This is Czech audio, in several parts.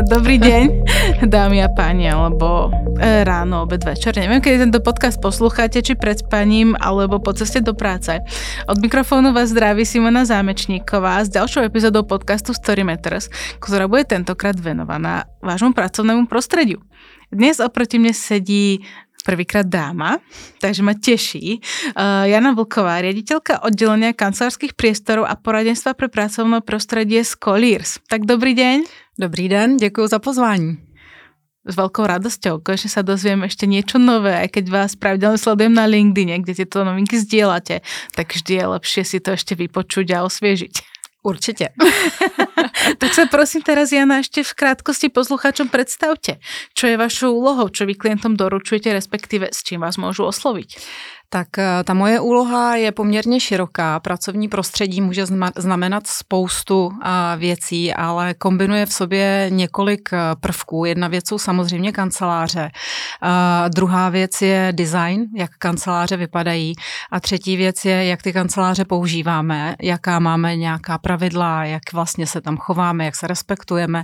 Dobrý deň, dámy a páni, alebo e, ráno, obed, večer. Neviem, keď tento podcast posloucháte, či pred spaním, alebo po ceste do práce. Od mikrofónu vás zdraví Simona Zámečníková s ďalšou epizodou podcastu Story Matters, ktorá bude tentokrát venovaná vášmu pracovnému prostrediu. Dnes oproti mne sedí prvýkrát dáma, takže ma teší. Uh, Jana Vlková, riaditeľka oddelenia kancelárských priestorov a poradenstva pre pracovné prostredie z Colliers. Tak dobrý deň. Dobrý den, děkuji za pozvání. S veľkou radosťou, že sa dozviem ešte niečo nové, keď vás pravidelne sledujem na LinkedIn, kde tieto novinky zdieľate, tak vždy je lepšie si to ešte vypočuť a osviežiť. Určitě. tak sa prosím teraz, Jana, ešte v krátkosti posluchačom predstavte, čo je vašou úlohou, čo vy klientom doručujete, respektíve s čím vás môžu osloviť. Tak eh, ta moje úloha je poměrně široká. Pracovní prostředí může znamenat spoustu eh, věcí, ale kombinuje v sobě několik eh, prvků. Jedna věc jsou samozřejmě kanceláře. Druhá věc je design, jak kanceláře vypadají. A třetí věc je, jak ty kanceláře používáme, jaká máme nějaká pravidla, jak vlastně se tam chováme, jak se respektujeme,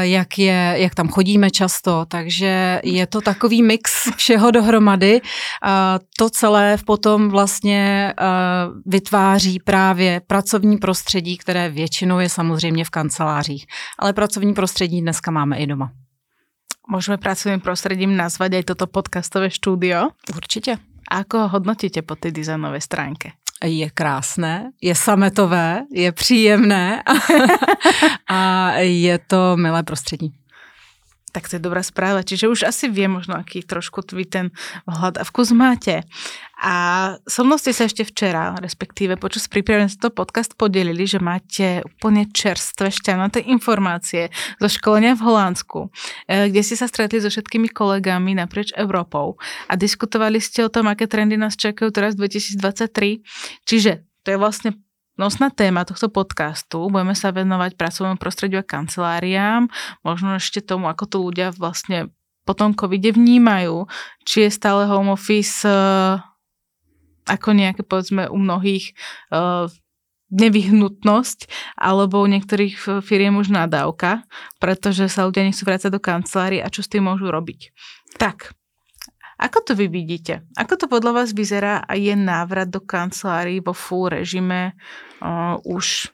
jak, je, jak tam chodíme často. Takže je to takový mix všeho dohromady. To, celé potom vlastně uh, vytváří právě pracovní prostředí, které většinou je samozřejmě v kancelářích. Ale pracovní prostředí dneska máme i doma. Můžeme pracovním prostředím nazvat i toto podcastové studio? Určitě. A ako ho hodnotíte po té designové stránke? Je krásné, je sametové, je příjemné a je to milé prostředí. Tak to je dobrá správa. Čiže už asi vie možno, aký trošku vy ten hľad a vkus máte. A so mnou ste sa ešte včera, respektíve počas prípravy to podcast podelili, že máte úplne čerstvé šťavnaté informácie zo školenia v Holandsku, e, kde ste sa stretli so všetkými kolegami naprieč Európou a diskutovali ste o tom, aké trendy nás čakajú teraz v 2023. Čiže to je vlastne nosná téma tohto podcastu. Budeme sa venovať pracovnému prostrediu a kanceláriám, možno ešte tomu, ako to ľudia vlastne po tom covide vnímajú, či je stále home office uh, ako nejaké, povedzme, u mnohých uh, nevyhnutnosť, alebo u niektorých firiem už nadávka, pretože sa ľudia nechcú vrácať do kancelárie a čo s tým môžu robiť. Tak, ako to vy vidíte? Ako to podľa vás vyzerá a je návrat do kancelárií vo full režime uh, už,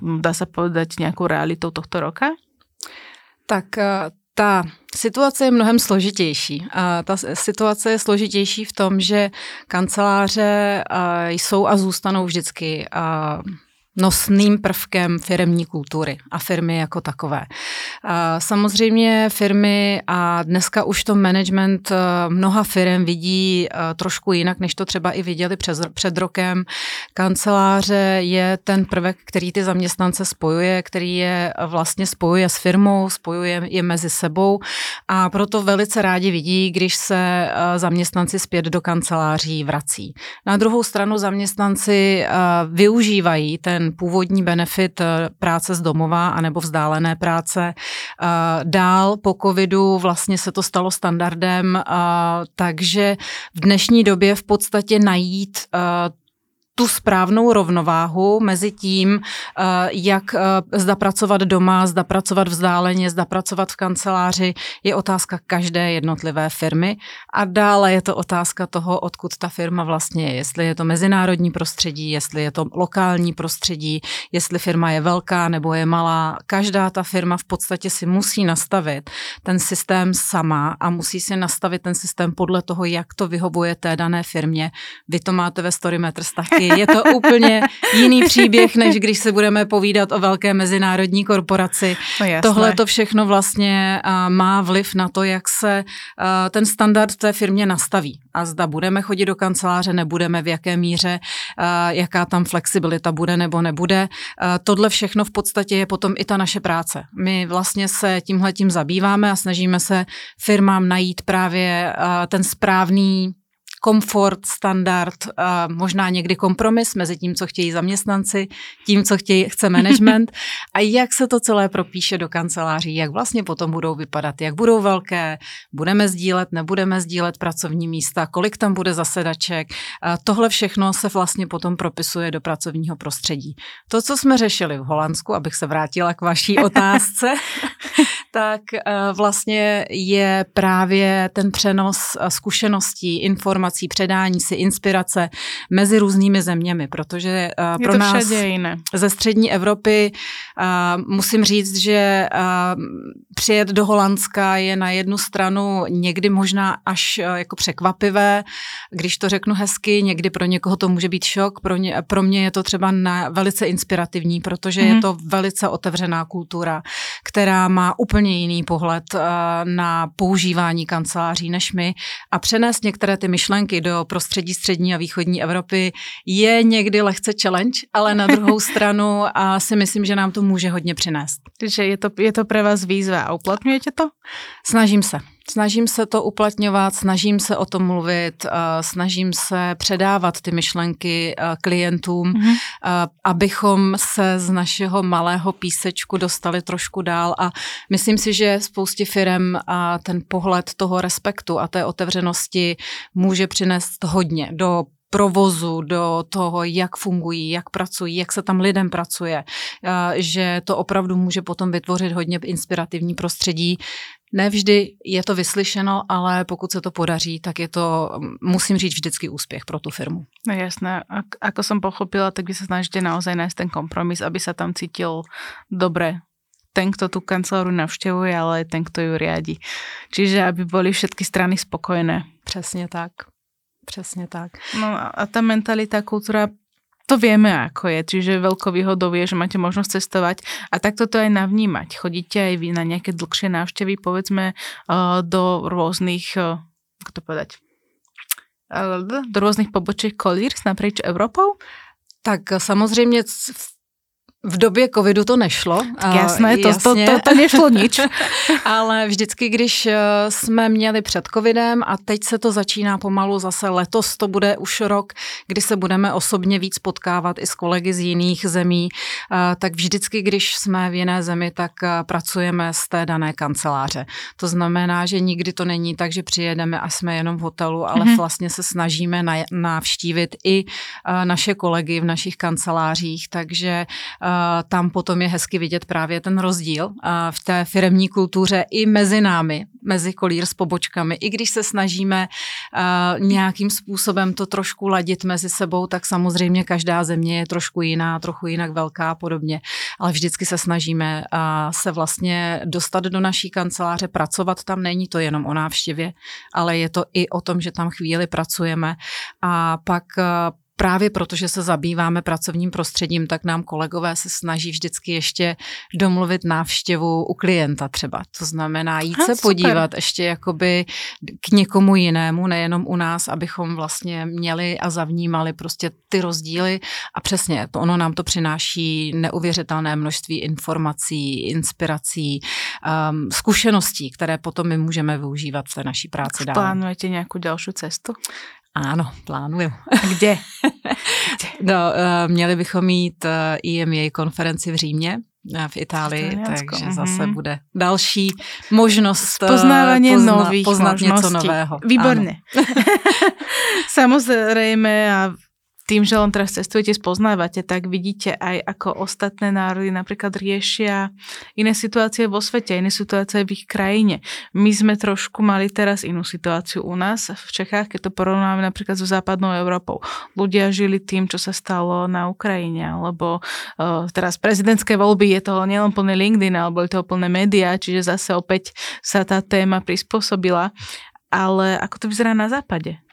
dá sa povedať, nejakou realitou tohto roka? Tak uh, ta situace je mnohem složitější. A ta situace je složitější v tom, že kanceláře uh, jsou a zůstanou vždycky nosným prvkem firmní kultury a firmy jako takové. Samozřejmě firmy a dneska už to management eh, mnoha firm vidí eh, trošku jinak, než to třeba i viděli před, před rokem. Kanceláře je ten prvek, který ty zaměstnance spojuje, který je vlastně spojuje s firmou, spojuje je mezi sebou a proto velice rádi vidí, když se eh, zaměstnanci zpět do kanceláří vrací. Na druhou stranu zaměstnanci využívají ten ten původní benefit eh, práce z domova anebo vzdálené práce. Eh, dál po covidu vlastně se to stalo standardem, eh, takže v dnešní době v podstatě najít tu správnou rovnováhu mezi tím, eh, jak eh, zda pracovat doma, zda pracovat vzdáleně, zda pracovat v kanceláři, je otázka každé jednotlivé firmy. A dále je to otázka toho, odkud ta firma vlastně je. Jestli je to mezinárodní prostředí, jestli je to lokální prostředí, jestli firma je velká nebo je malá. Každá ta firma v podstatě si musí nastavit ten systém sama a musí si nastavit ten systém podle toho, jak to vyhovuje té dané firmě. Vy to máte ve Storymeters taky taky. Je to úplně jiný příběh, než když se budeme povídat o velké mezinárodní korporaci. No Tohle to všechno vlastně má vliv na to, jak se ten standard v té firmě nastaví. A zda budeme chodit do kanceláře, nebudeme, v jaké míře, jaká tam flexibilita bude nebo nebude. Tohle všechno v podstatě je potom i ta naše práce. My vlastně se tímhle tím zabýváme a snažíme se firmám najít právě ten správný komfort, standard, možná někdy kompromis mezi tím, co chtějí zaměstnanci, tím, co chtějí, chce management. A jak se to celé propíše do kanceláří, jak vlastně potom budou vypadat, jak budou velké, budeme sdílet, nebudeme sdílet pracovní místa, kolik tam bude zasedaček. Tohle všechno se vlastně potom propisuje do pracovního prostředí. To, co jsme řešili v Holandsku, abych se vrátila k vaší otázce, tak vlastně je právě ten přenos zkušeností, informací, předání si, inspirace mezi různými zeměmi, protože pro to nás jiné. ze střední Evropy musím říct, že přijet do Holandska je na jednu stranu někdy možná až jako překvapivé, když to řeknu hezky, někdy pro někoho to může být šok, pro, ně, pro mě je to třeba na, velice inspirativní, protože mm-hmm. je mhm. to velice otevřená kultura, která má úplně jiný pohled uh, na používání kanceláří než my a přenést některé ty myšlenky do prostředí střední a východní Evropy je někdy lehce challenge, ale na druhou stranu a si myslím, že nám to může hodně přinést. Takže je to, je to pro vás výzva a uplatňujete to? Snažím se. Snažím se to uplatňovat, snažím se o tom mluvit, snažím se předávat ty myšlenky klientům, mm-hmm. abychom se z našeho malého písečku dostali trošku dál a myslím si, že spoustě firem ten pohled toho respektu a té otevřenosti může přinést hodně do provozu, do toho, jak fungují, jak pracují, jak se tam lidem pracuje, že to opravdu může potom vytvořit hodně inspirativní prostředí, Nevždy je to vyslyšeno, ale pokud se to podaří, tak je to, musím říct, vždycky úspěch pro tu firmu. No jasné. Ak, ako som pochopila, tak vy sa snažíte naozaj nájsť ten kompromis, aby sa tam cítil dobre ten, kto tú kanceláru navštevuje, ale aj ten, kto ju riadi. Čiže aby boli všetky strany spokojné. Přesně tak. Přesně tak. No a ta mentalita, kultúra to vieme, ako je, čiže veľkou výhodou je, že máte možnosť cestovať a takto to aj navnímať. Chodíte aj vy na nejaké dlhšie návštevy, povedzme, eh, do rôznych, eh, ako to povedať, eh, do rôznych pobočiek Colliers naprieč Evropou? Tak samozřejmě v době covidu to nešlo. Tak jasné, to, jasně. to, to, to nešlo nič. Ale vždycky, když eh, jsme měli před covidem a teď se to začíná pomalu zase letos, to bude už rok, kdy se budeme osobně víc potkávat i s kolegy z jiných zemí, eh, tak vždycky, když jsme v jiné zemi, tak eh, pracujeme z té dané kanceláře. To znamená, že nikdy to není tak, že přijedeme a jsme jenom v hotelu, ale mm-hmm. vlastně se snažíme navštívit i naše kolegy v našich kancelářích, takže tam potom je hezky vidět právě ten rozdíl v té firemní kultuře i mezi námi, mezi kolír s pobočkami. I když se snažíme nějakým způsobem to trošku ladit mezi sebou, tak samozřejmě každá země je trošku jiná, trochu jinak velká a podobně. Ale vždycky se snažíme se vlastně dostat do naší kanceláře, pracovat tam. Není to jenom o návštěvě, ale je to i o tom, že tam chvíli pracujeme a pak právě protože se zabýváme pracovním prostředím, tak nám kolegové se snaží vždycky ještě domluvit návštěvu u klienta třeba. To znamená jít ha, se super. podívat ještě jakoby k někomu jinému, nejenom u nás, abychom vlastně měli a zavnímali prostě ty rozdíly a přesně to ono nám to přináší neuvěřitelné množství informací, inspirací, um, zkušeností, které potom my můžeme využívat v té naší práci dál. Plánujete nějakou další cestu? Ano, plánuju. Kde? no, uh, měli bychom mít uh, eh, EMA konferenci v Římě, eh, v Itálii, takže mm-hmm. zase bude další možnost poznávání pozna, nových poznat možností. něco nového. Výborně. Samozřejmě a tým, že len teraz cestujete, spoznávate, tak vidíte aj ako ostatné národy napríklad riešia iné situácie vo svete, iné situácie v ich krajine. My sme trošku mali teraz inú situáciu u nás v Čechách, keď to porovnáme napríklad so západnou Európou. Ľudia žili tým, čo sa stalo na Ukrajine, alebo uh, teraz prezidentské voľby je toho nielen plné LinkedIn, ale boli toho plné médiá, čiže zase opäť sa tá téma prispôsobila. Ale ako to vyzerá na západe?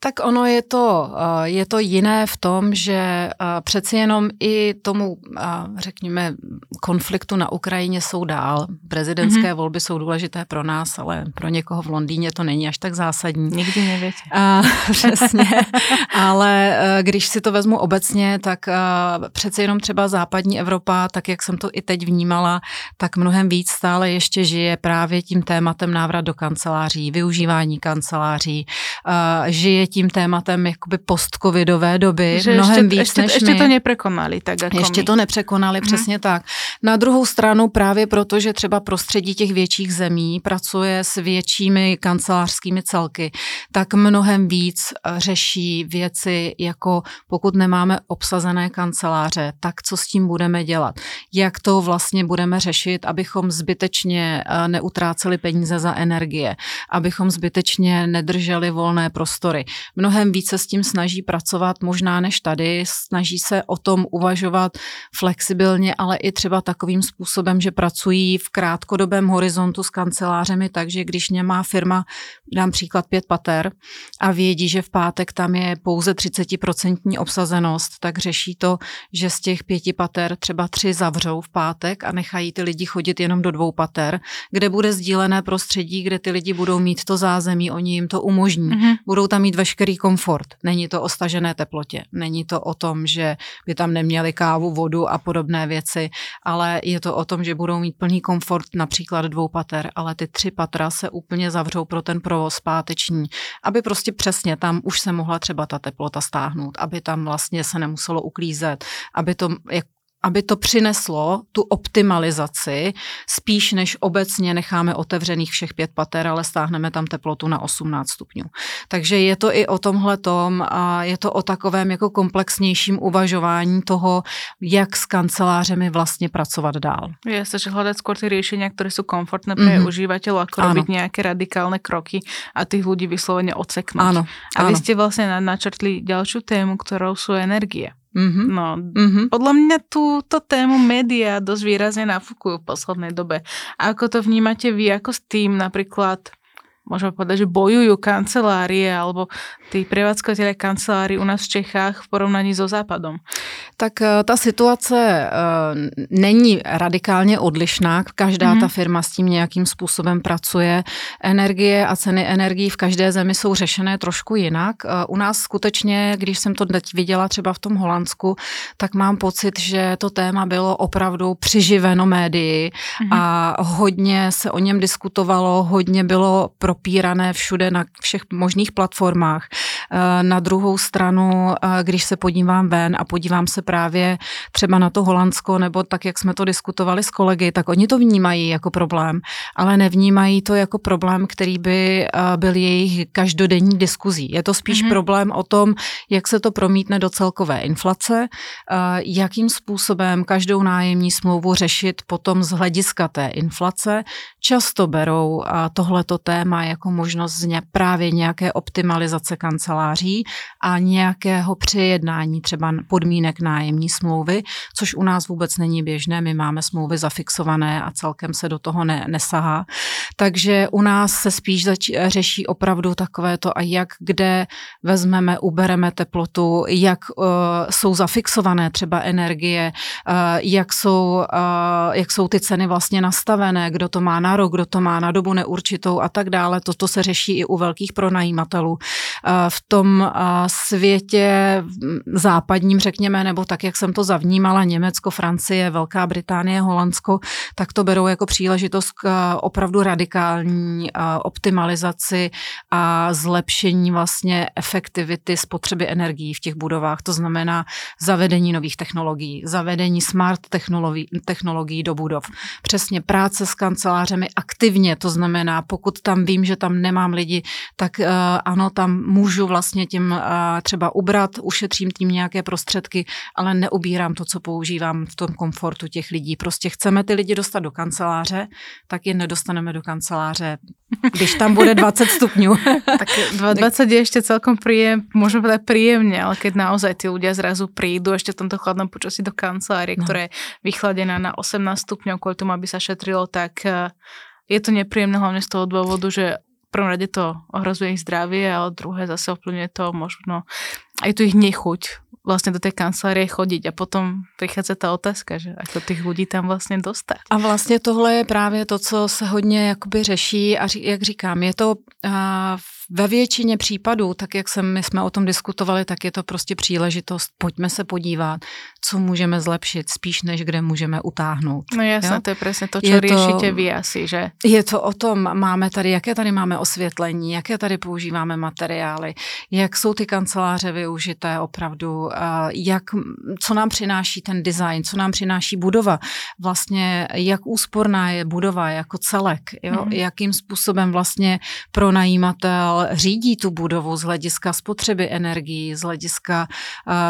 Tak ono je to, eh, je to jiné v tom, že eh, přeci jenom i tomu, eh, řekněme, konfliktu na Ukrajině jsou dál. Prezidentské mm-hmm. volby jsou důležité pro nás, ale pro někoho v Londýně to není až tak zásadní. Nikdy nevíte. A, přesně. ale když si to vezmu obecně, tak přeci jenom třeba západní Evropa, tak jak jsem to i teď vnímala, tak mnohem víc stále ještě žije právě tím tématem návrat do kanceláří, využívání kanceláří, žije tím tématem jakoby post-covidové doby, že mnohem ještě, víc ještě, než ještě my. to neprekonali. Tak jako ještě my. to nepřekonali, hmm. přesně tak. Na druhou stranu právě proto, že třeba prostředí těch větších zemí pracuje s většími kancelářskými celky, tak mnohem víc eh, řeší věci jako pokud nemáme obsazené kanceláře, tak co s tím budeme dělat? Jak to vlastně budeme řešit, abychom zbytečně eh, neutráceli peníze za energie, abychom zbytečně nedrželi volné prostory. Mnohem více s tím snaží pracovat možná než tady, snaží se o tom uvažovat flexibilně, ale i třeba takovým způsobem, že pracují v krátkodobém horizontu s kancelářemi, takže když nemá firma, dám příklad pět pater a vědí, že v pátek tam je pouze 30% obsazenost, tak řeší to, že z těch pěti pater třeba tři zavřou v pátek a nechají ty lidi chodit jenom do dvou pater, kde bude sdílené prostředí, kde ty lidi budou mít to zázemí, oni jim to umožní. Mm-hmm. Budou tam mít veškerý komfort. Není to o stažené teplotě, není to o tom, že by tam neměli kávu, vodu a podobné věci, ale je to o tom, že budou mít plný komfort například dvou pater, ale ty tři patra se úplně zavřou pro ten provoz páteční, aby prostě přesně tam už se mohla třeba ta teplota stáhnout, aby tam vlastně se nemuselo uklízet, aby to jak aby to přineslo tu optimalizaci, spíš než obecně necháme otevřených všech pět pater, ale stáhneme tam teplotu na 18 stupňů. Takže je to i o tomhle tom a je to o takovém jako komplexnějším uvažování toho, jak s kancelářemi vlastně pracovat dál. Je se, že hledat skôr ty řešení, které jsou komfortné pro mm-hmm. uživatelů, jako robiť nějaké radikální kroky a těch lidí vysloveně odseknout. Ano, a vy jste vlastně načrtli další tému, kterou jsou energie. Mm-hmm. No, mm-hmm. podľa mňa túto tému média dosť výrazne nafúkujú v poslednej dobe. A ako to vnímate vy, ako s tým napríklad môžeme povedať, že bojujú kancelárie alebo tí prevádzkovateľe kancelárií u nás v Čechách v porovnaní so Západom? Tak eh, ta situace eh, není radikálně odlišná. Každá mm-hmm. ta firma s tím nějakým způsobem pracuje. Energie a ceny energií v každé zemi jsou řešené trošku jinak. Eh, u nás skutečně, když jsem to teď viděla třeba v tom Holandsku, tak mám pocit, že to téma bylo opravdu přiživeno médii mm-hmm. a hodně se o něm diskutovalo, hodně bylo pro propírané všude na všech možných platformách. Eh, na druhou stranu, eh, když se podívám ven a podívám se právě třeba na to Holandsko, nebo tak, jak jsme to diskutovali s kolegy, tak oni to vnímají jako problém, ale nevnímají to jako problém, který by eh, byl jejich každodenní diskuzí. Je to spíš mm-hmm. problém o tom, jak se to promítne do celkové inflace, jakým způsobem každou nájemní smlouvu řešit potom z hlediska té inflace. Často berou tohleto téma jako možnost z ně právě nějaké optimalizace kanceláří a nějakého přejednání třeba podmínek nájemní smlouvy, což u nás vůbec není běžné. My máme smlouvy zafixované a celkem se do toho ne, nesahá. Takže u nás se spíš zač- řeší opravdu takové to, a jak kde vezmeme, ubereme teplotu, jak uh, jsou zafixované třeba energie, uh, jak, jsou, uh, jak jsou ty ceny vlastně nastavené, kdo to má na rok, kdo to má na dobu neurčitou a tak dále toto se řeší i u velkých pronajímatelů. V tom světě západním, řekněme, nebo tak, jak jsem to zavnímala, Německo, Francie, Velká Británie, Holandsko, tak to berou jako příležitost k opravdu radikální optimalizaci a zlepšení vlastně efektivity spotřeby energií v těch budovách. To znamená zavedení nových technologií, zavedení smart technologií, technologií do budov. Přesně práce s kancelářemi aktivně, to znamená, pokud tam vím, že tam nemám lidi, tak ano, tam můžu vlastně tím uh, třeba ubrat, ušetřím tím nějaké prostředky, ale neubírám to, co používám v tom komfortu těch lidí. Prostě chceme ty lidi dostat do kanceláře, tak je nedostaneme do kanceláře, když tam bude 20 stupňů. tak 20 je ještě celkom príjem, možno povedať príjemne, ale keď naozaj tí ľudia zrazu prídu ešte v tomto chladnom počasí do kancelárie, no. ktorá je vychladená na 18 stupňov kvôli tomu, aby sa šetrilo, tak uh, je to nepríjemné hlavne z toho dôvodu, že prvom rade to ohrozuje ich zdravie, ale druhé zase ovplyvňuje to možno aj tu ich nechuť vlastně do té kancelárie chodit a potom přichází ta otázka, že ako těch lidí tam vlastně dostat. A vlastně tohle je právě to, co se hodně jakoby řeší a jak říkám, je to uh, ve většině případů, tak jak jsem, my jsme o tom diskutovali, tak je to prostě příležitost, pojďme se podívat, co můžeme zlepšit, spíš než kde můžeme utáhnout. No jasné, jo? to je přesně to, co je řešíte vy asi, že? Je to o tom, máme tady, jaké tady máme osvětlení, jaké tady používáme materiály, jak jsou ty kanceláře využité opravdu, jak, co nám přináší ten design, co nám přináší budova, vlastně jak úsporná je budova jako celek, jo? Mm-hmm. jakým způsobem vlastně pronajímatel řídí tu budovu z hlediska spotřeby energií, z hlediska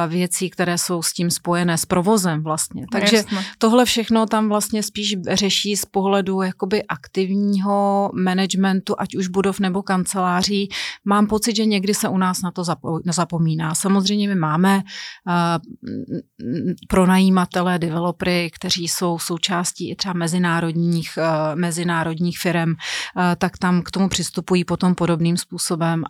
věcí, které jsou s tím spojené s provozem vlastně. Takže Jasne. tohle všechno tam vlastně spíš řeší z pohledu jakoby aktivního managementu, ať už budov nebo kanceláří. Mám pocit, že někdy se u nás na to zapomíná. Samozřejmě my máme uh, pronajímatele, developery, kteří jsou součástí i třeba mezinárodních, uh, mezinárodních firm, tak tam k tomu přistupují potom podobným způsobem,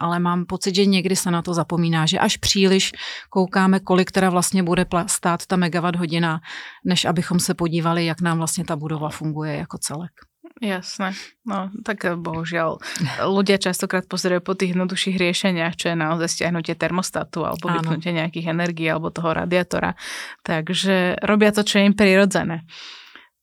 ale mám pocit, že někdy se na to zapomíná, že až příliš koukáme, kolik teda vlastně bude stát ta megawatt hodina, než abychom se podívali, jak nám vlastně ta budova funguje jako celek. Jasné. No, tak eh, bohužiaľ. Ľudia častokrát pozerajú po tých jednodušších riešeniach, čo je naozaj stiahnutie termostatu alebo vypnutie nejakých energií alebo toho radiátora. Takže robia to, čo je im prirodzené.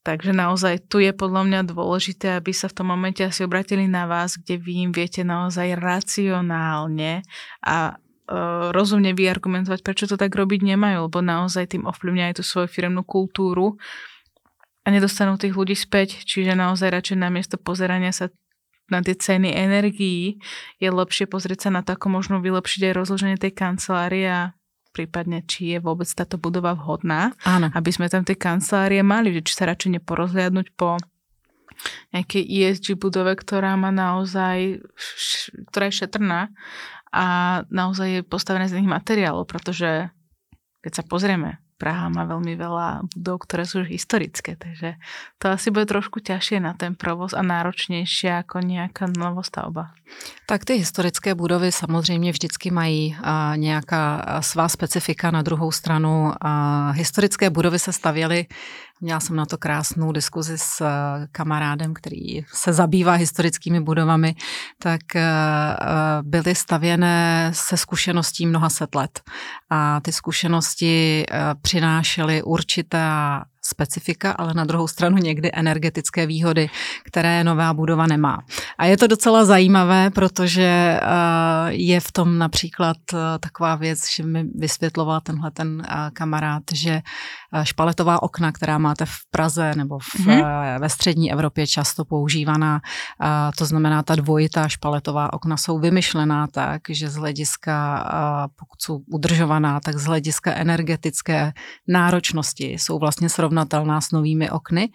Takže naozaj tu je podľa mňa dôležité, aby sa v tom momente asi obratili na vás, kde vy im viete naozaj racionálne a uh, rozumne vyargumentovať, prečo to tak robiť nemajú, lebo naozaj tým ovplyvňajú tú svoju firmnú kultúru a nedostanú tých ľudí späť. Čiže naozaj radšej namiesto pozerania sa na tie ceny energií je lepšie pozrieť sa na to, ako možno vylepšiť aj rozloženie tej kancelárie a prípadne, či je vôbec táto budova vhodná, Áno. aby sme tam tie kancelárie mali, že či sa radšej neporozhliadnúť po nejakej ESG budove, ktorá má naozaj, ktorá je šetrná a naozaj je postavené z nich materiálov, pretože keď sa pozrieme Praha má veľmi veľa budov, ktoré sú historické, takže to asi bude trošku ťažšie na ten provoz a náročnější jako nějaká novostavba. Tak ty historické budovy samozřejmě vždycky mají nějaká svá specifika. Na druhou stranu a, historické budovy se stavěly Měla jsem na to krásnou diskuzi s eh, kamarádem, který se zabývá historickými budovami, tak eh, eh, byly stavěné se zkušeností mnoha set let. A ty zkušenosti přinášely určitá specifika, ale na druhou stranu někdy energetické výhody, které nová budova nemá. A je to docela zajímavé, protože je v tom například taková věc, že mi vysvětloval tenhle ten kamarád, že špaletová okna, která máte v Praze nebo v, mm-hmm. ve střední Evropě často používaná, to znamená ta dvojitá špaletová okna jsou vymyšlená tak, že z hlediska, pokud jsou udržovaná, tak z hlediska energetické náročnosti jsou vlastně srovnatelná s novými okny,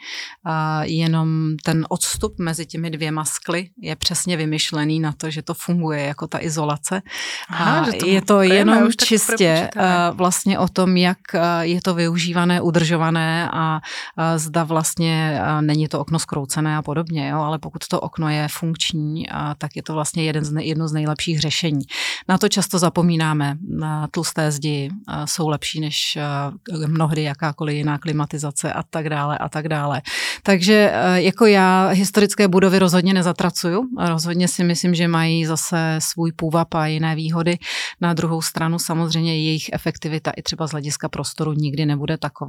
jenom ten odstup mezi těmi dvěma skly je přesně vymyšlený na to, že to funguje jako ta izolace. Aha, a to je to jenom čistě vlastně o tom, jak je to využívané, udržované a zda vlastně není to okno skroucené a podobně, jo? ale pokud to okno je funkční, tak je to vlastně jeden z, jedno z nejlepších řešení. Na to často zapomínáme. Tlusté zdi jsou lepší než mnohdy jakákoliv jiná klimatizace a tak dále a tak dále. Takže jako já historické budovy rozhodně nezatracuju. Rozhodně si myslím, že mají zase svůj půvab a jiné výhody. Na druhou stranu samozřejmě jejich efektivita i třeba z hlediska prostoru nikdy nebude taková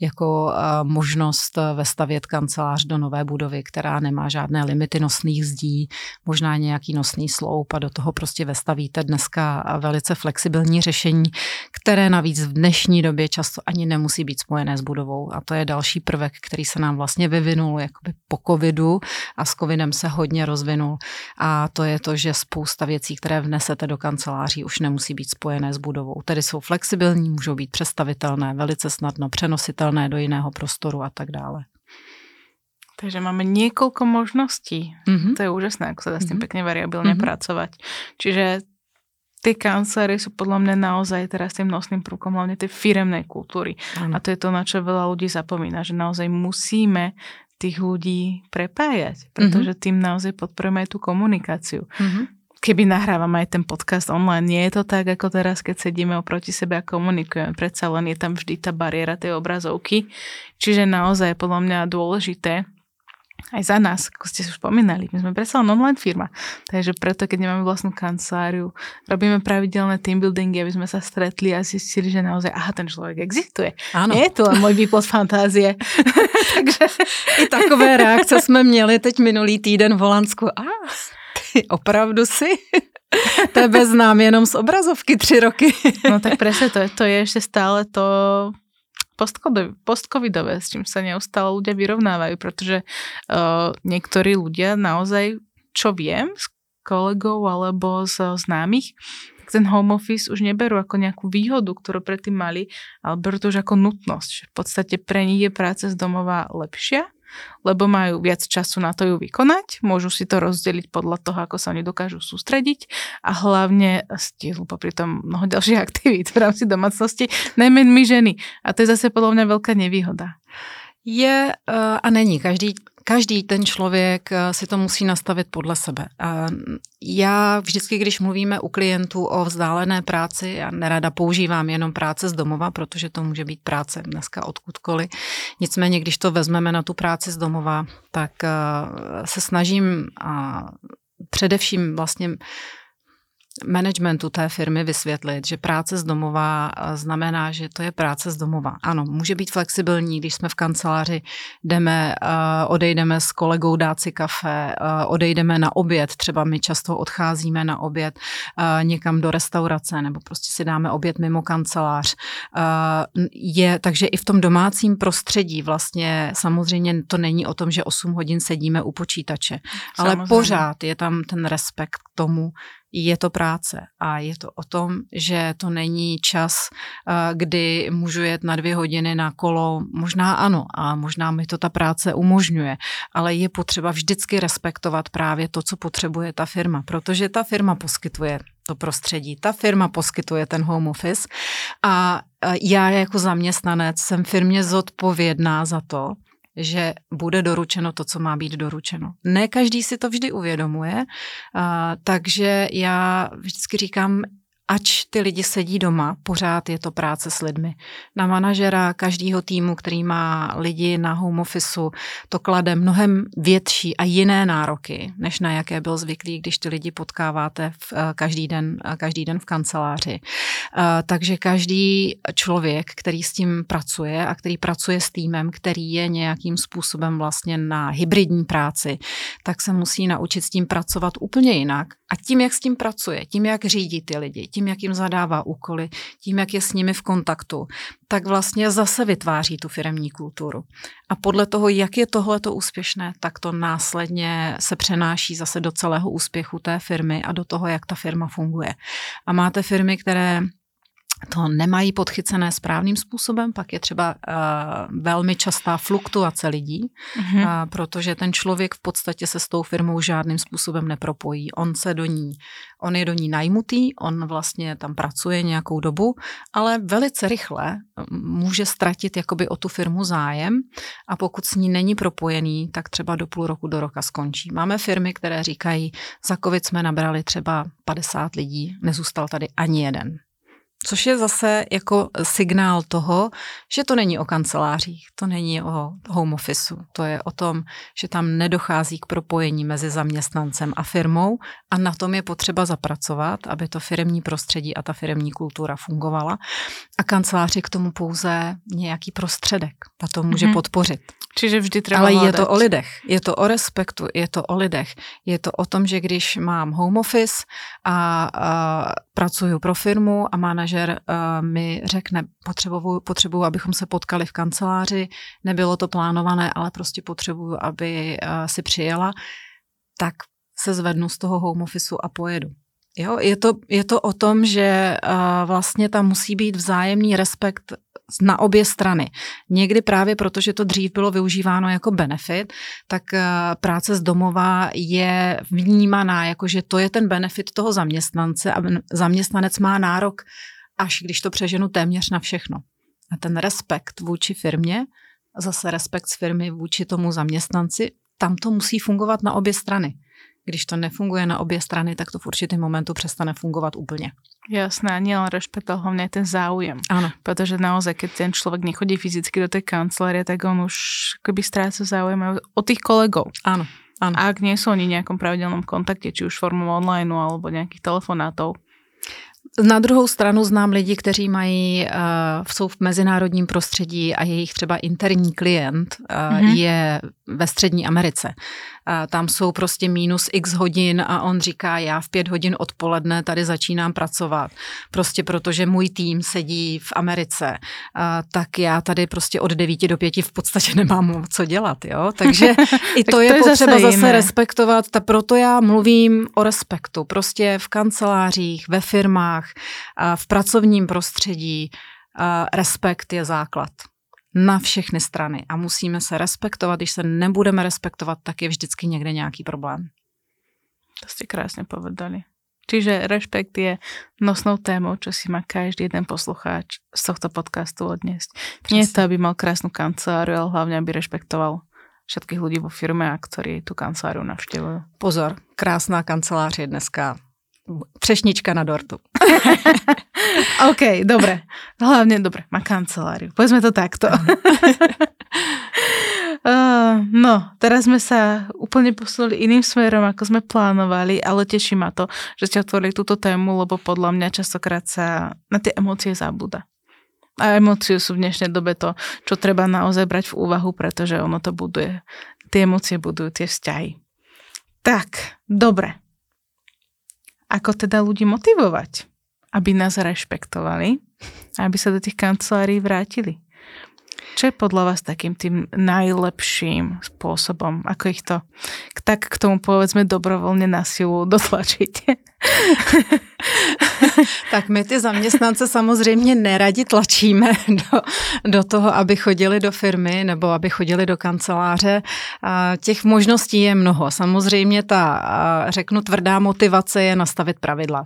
jako eh, možnost eh, vestavět kancelář do nové budovy, která nemá žádné limity nosných zdí, možná nějaký nosný sloup a do toho prostě vestavíte dneska velice flexibilní řešení, které navíc v dnešní době často ani nemusí být spojené s budovou a to je další prvek, který se nám vlastně vyvinul jakoby po covidu a s covidem se hodně rozvinul. A to je to, že spousta věcí, které vnesete do kanceláří, už nemusí být spojené s budovou. Tedy jsou flexibilní, můžou být přestavitelné, velice snadno přenositelné do jiného prostoru a tak dále. Takže máme několik možností. Mm-hmm. To je úžasné, jak se dá s tím mm-hmm. pěkně variabilně mm-hmm. pracovat. Čiže tie kancelárie sú podľa mňa naozaj teraz tým nosným prvkom hlavne tej firemnej kultúry. Ano. A to je to, na čo veľa ľudí zapomína, že naozaj musíme tých ľudí prepájať, pretože mm-hmm. tým naozaj podporujeme aj tú komunikáciu. Mm-hmm. Keby nahrávame aj ten podcast online, nie je to tak, ako teraz, keď sedíme oproti sebe a komunikujeme. Predsa len je tam vždy tá bariéra tej obrazovky. Čiže naozaj je podľa mňa dôležité aj za nás, ako ste už spomínali. My sme predsa len online firma, takže preto, keď nemáme vlastnú kanceláriu, robíme pravidelné team buildingy, aby sme sa stretli a zistili, že naozaj, aha, ten človek existuje. Ano. Je to len môj výplod fantázie. takže i takové reakce jsme měli teď minulý týden v Holandsku. A ty opravdu si tebe znám jenom z obrazovky tři roky. no tak presne to, to je ešte stále to postcovidové, s čím sa neustále ľudia vyrovnávajú, pretože uh, niektorí ľudia naozaj, čo viem s kolegov alebo z známych, ten home office už neberú ako nejakú výhodu, ktorú predtým mali, ale berú to už ako nutnosť. V podstate pre nich je práca z domova lepšia lebo majú viac času na to ju vykonať, môžu si to rozdeliť podľa toho, ako sa oni dokážu sústrediť a hlavne stihnú popri tom mnoho ďalších aktivít v rámci domácnosti, najmä my ženy. A to je zase podľa mňa veľká nevýhoda. Je uh, a není. Každý každý ten člověk eh, si to musí nastavit podle sebe. Já vždycky, když mluvíme u klientů o vzdálené práci, já nerada používám jenom práce z domova, protože to může být práce dneska odkudkoliv. Nicméně, když to vezmeme na tu práci z domova, tak eh, se snažím a především vlastně managementu té firmy vysvětlit, že práce z domova eh, znamená, že to je práce z domova. Ano, může být flexibilní, když jsme v kanceláři, jdeme, eh, odejdeme s kolegou dát si kafe, eh, odejdeme na oběd, třeba my často odcházíme na oběd někam do restaurace nebo prostě si dáme oběd mimo kancelář. Je, takže i v tom domácím prostředí vlastně samozřejmě to není o tom, že 8 hodin sedíme u počítače, samozřejmě. ale pořád je tam ten respekt k tomu, je to práce a je to o tom, že to není čas, eh, kdy můžu jet na dvě hodiny na kolo, možná ano a možná mi to ta práce umožňuje, ale je potřeba vždycky respektovat právě to, co potřebuje ta firma, protože ta firma poskytuje to prostředí. Ta firma poskytuje ten home office a eh, já jako zaměstnanec jsem firmě zodpovědná za to, že bude doručeno to, co má být doručeno. Ne každý si to vždy uvědomuje, takže já vždycky říkám, ač ty lidi sedí doma, pořád je to práce s lidmi. Na manažera každého týmu, který má lidi na home officeu, to klade mnohem větší a jiné nároky, než na jaké byl zvyklý, když ty lidi potkáváte v, eh, každý, den, eh, každý den v kanceláři. Eh, takže každý člověk, který s tím pracuje a který pracuje s týmem, který je nějakým způsobem vlastně na hybridní práci, tak se musí naučit s tím pracovat úplně jinak. A tím, jak s tím pracuje, tím, jak řídí ty lidi, tím, jak jim zadává úkoly, tím, jak je s nimi v kontaktu, tak vlastně zase vytváří tu firemní kulturu. A podle toho, jak je tohleto úspěšné, tak to následně se přenáší zase do celého úspěchu té firmy a do toho, jak ta firma funguje. A máte firmy, které to nemají podchycené správným způsobem, pak je třeba uh, velmi častá fluktuace lidí, mm-hmm. uh, protože ten člověk v podstatě se s tou firmou žádným způsobem nepropojí. On se do ní, on je do ní najmutý, on vlastně tam pracuje nějakou dobu, ale velice rychle může ztratit jakoby o tu firmu zájem a pokud s ní není propojený, tak třeba do půl roku, do roka skončí. Máme firmy, které říkají, za covid jsme nabrali třeba 50 lidí, nezůstal tady ani jeden. Což je zase jako signál toho, že to není o kancelářích, to není o home officeu, to je o tom, že tam nedochází k propojení mezi zaměstnancem a firmou a na tom je potřeba zapracovat, aby to firmní prostředí a ta firmní kultura fungovala. A kanceláři k tomu pouze nějaký prostředek, a to může mm-hmm. podpořit. Čiže vždy Ale je to o lidech, je to o respektu, je to o lidech. Je to o tom, že když mám home office a, a pracuju pro firmu a manažer a, mi řekne, potřebuju, potřebuju, abychom se potkali v kanceláři, nebylo to plánované, ale prostě potřebuju, aby a, si přijela, tak se zvednu z toho home officeu a pojedu. Jo, je to, je to o tom, že uh, vlastně tam musí být vzájemný respekt na obě strany. Někdy právě proto, že to dřív bylo využíváno jako benefit, tak uh, práce z domova je vnímaná jako, že to je ten benefit toho zaměstnance a zaměstnanec má nárok až, když to přeženu, téměř na všechno. A ten respekt vůči firmě, zase respekt z firmy vůči tomu zaměstnanci, tam to musí fungovat na obě strany. Když to nefunguje na obě strany, tak to v určitém momentu přestane fungovat úplně. Jasné, nielen rešpekt, ale hlavne ten záujem. Áno. Pretože naozaj, keď ten človek nechodí fyzicky do tej kancelárie, tak on už keby stráca záujem o tých kolegov. Áno, áno. A ak nie sú oni v nejakom pravidelnom kontakte, či už formou online alebo nejakých telefonátov, Na druhou stranu znám lidi, kteří mají, uh, jsou v mezinárodním prostředí a jejich třeba interní klient uh, mm-hmm. je ve Střední Americe. Uh, tam jsou prostě minus x hodin a on říká, já v pět hodin odpoledne tady začínám pracovat. Prostě protože můj tým sedí v Americe, uh, tak já tady prostě od devíti do pěti v podstatě nemám co dělat. Jo? Takže i to to je, je potřeba zase zase, respektovat. Ta, proto já mluvím o respektu. Prostě v kancelářích, ve firmách, a v pracovním prostředí a respekt je základ na všechny strany a musíme se respektovat. Když se nebudeme respektovat, tak je vždycky někde nějaký problém. to ste krásne povedali. Čiže rešpekt je nosnou témou, čo si má každý jeden poslucháč z tohto podcastu odniesť. Nie to, aby mal krásnu kanceláriu, ale hlavne, aby rešpektoval všetkých ľudí vo firme, a ktorí tú kanceláriu navštevujú. Pozor, krásná kancelář je dneska třešnička na dortu. OK, dobre. Hlavne, dobre, má kanceláriu. Povedzme to takto. Uh, no, teraz sme sa úplne posunuli iným smerom, ako sme plánovali, ale teší ma to, že ste otvorili túto tému, lebo podľa mňa častokrát sa na tie emócie zabúda. A emócie sú v dnešnej dobe to, čo treba naozaj brať v úvahu, pretože ono to buduje. Tie emócie budujú tie vzťahy. Tak, dobre. Ako teda ľudí motivovať, aby nás rešpektovali a aby sa do tých kancelárií vrátili? Čo je podľa vás takým tým najlepším spôsobom, ako ich to tak k tomu povedzme dobrovoľne na silu dotlačíte? Tak my ty zaměstnance samozřejmě neradi tlačíme do, do toho, aby chodili do firmy nebo aby chodili do kanceláře. Těch možností je mnoho. Samozřejmě ta, řeknu, tvrdá motivace je nastavit pravidla.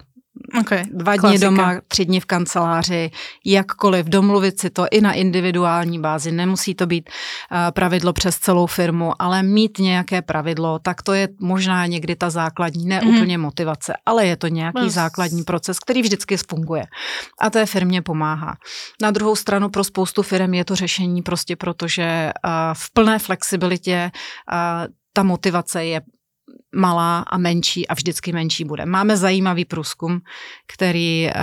Okay, Dva dny klasika. doma, tři dny v kanceláři, jakkoliv, domluvit si to i na individuální bázi. Nemusí to být uh, pravidlo přes celou firmu, ale mít nějaké pravidlo, tak to je možná někdy ta základní, ne Mhm. mm-hmm. úplně motivace, ale je to nějaký No, základní proces, který vždycky funguje. A té firmě pomáhá. Na druhou stranu pro spoustu firm je to řešení prostě protože uh, v plné flexibilitě uh, ta motivace je malá a menší a vždycky menší bude. Máme zajímavý průzkum, který, eh,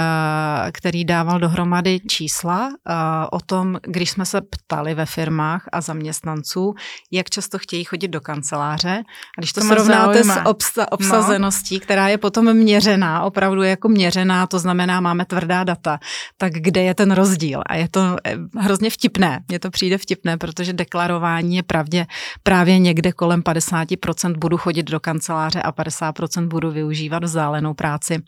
který dával dohromady čísla eh, o tom, když jsme se ptali ve firmách a zaměstnanců, jak často chtějí chodit do kanceláře. A když to, To srovnáte s obsa- obsazeností, no. která je potom měřená, opravdu jako měřená, to znamená, máme tvrdá data, tak kde je ten rozdíl? A je to eh, hrozně vtipné. Mně to přijde vtipné, protože deklarování je pravdě právě někde kolem 50% budu chodit do kanceláře a 50% budu využívat vzdálenou práci.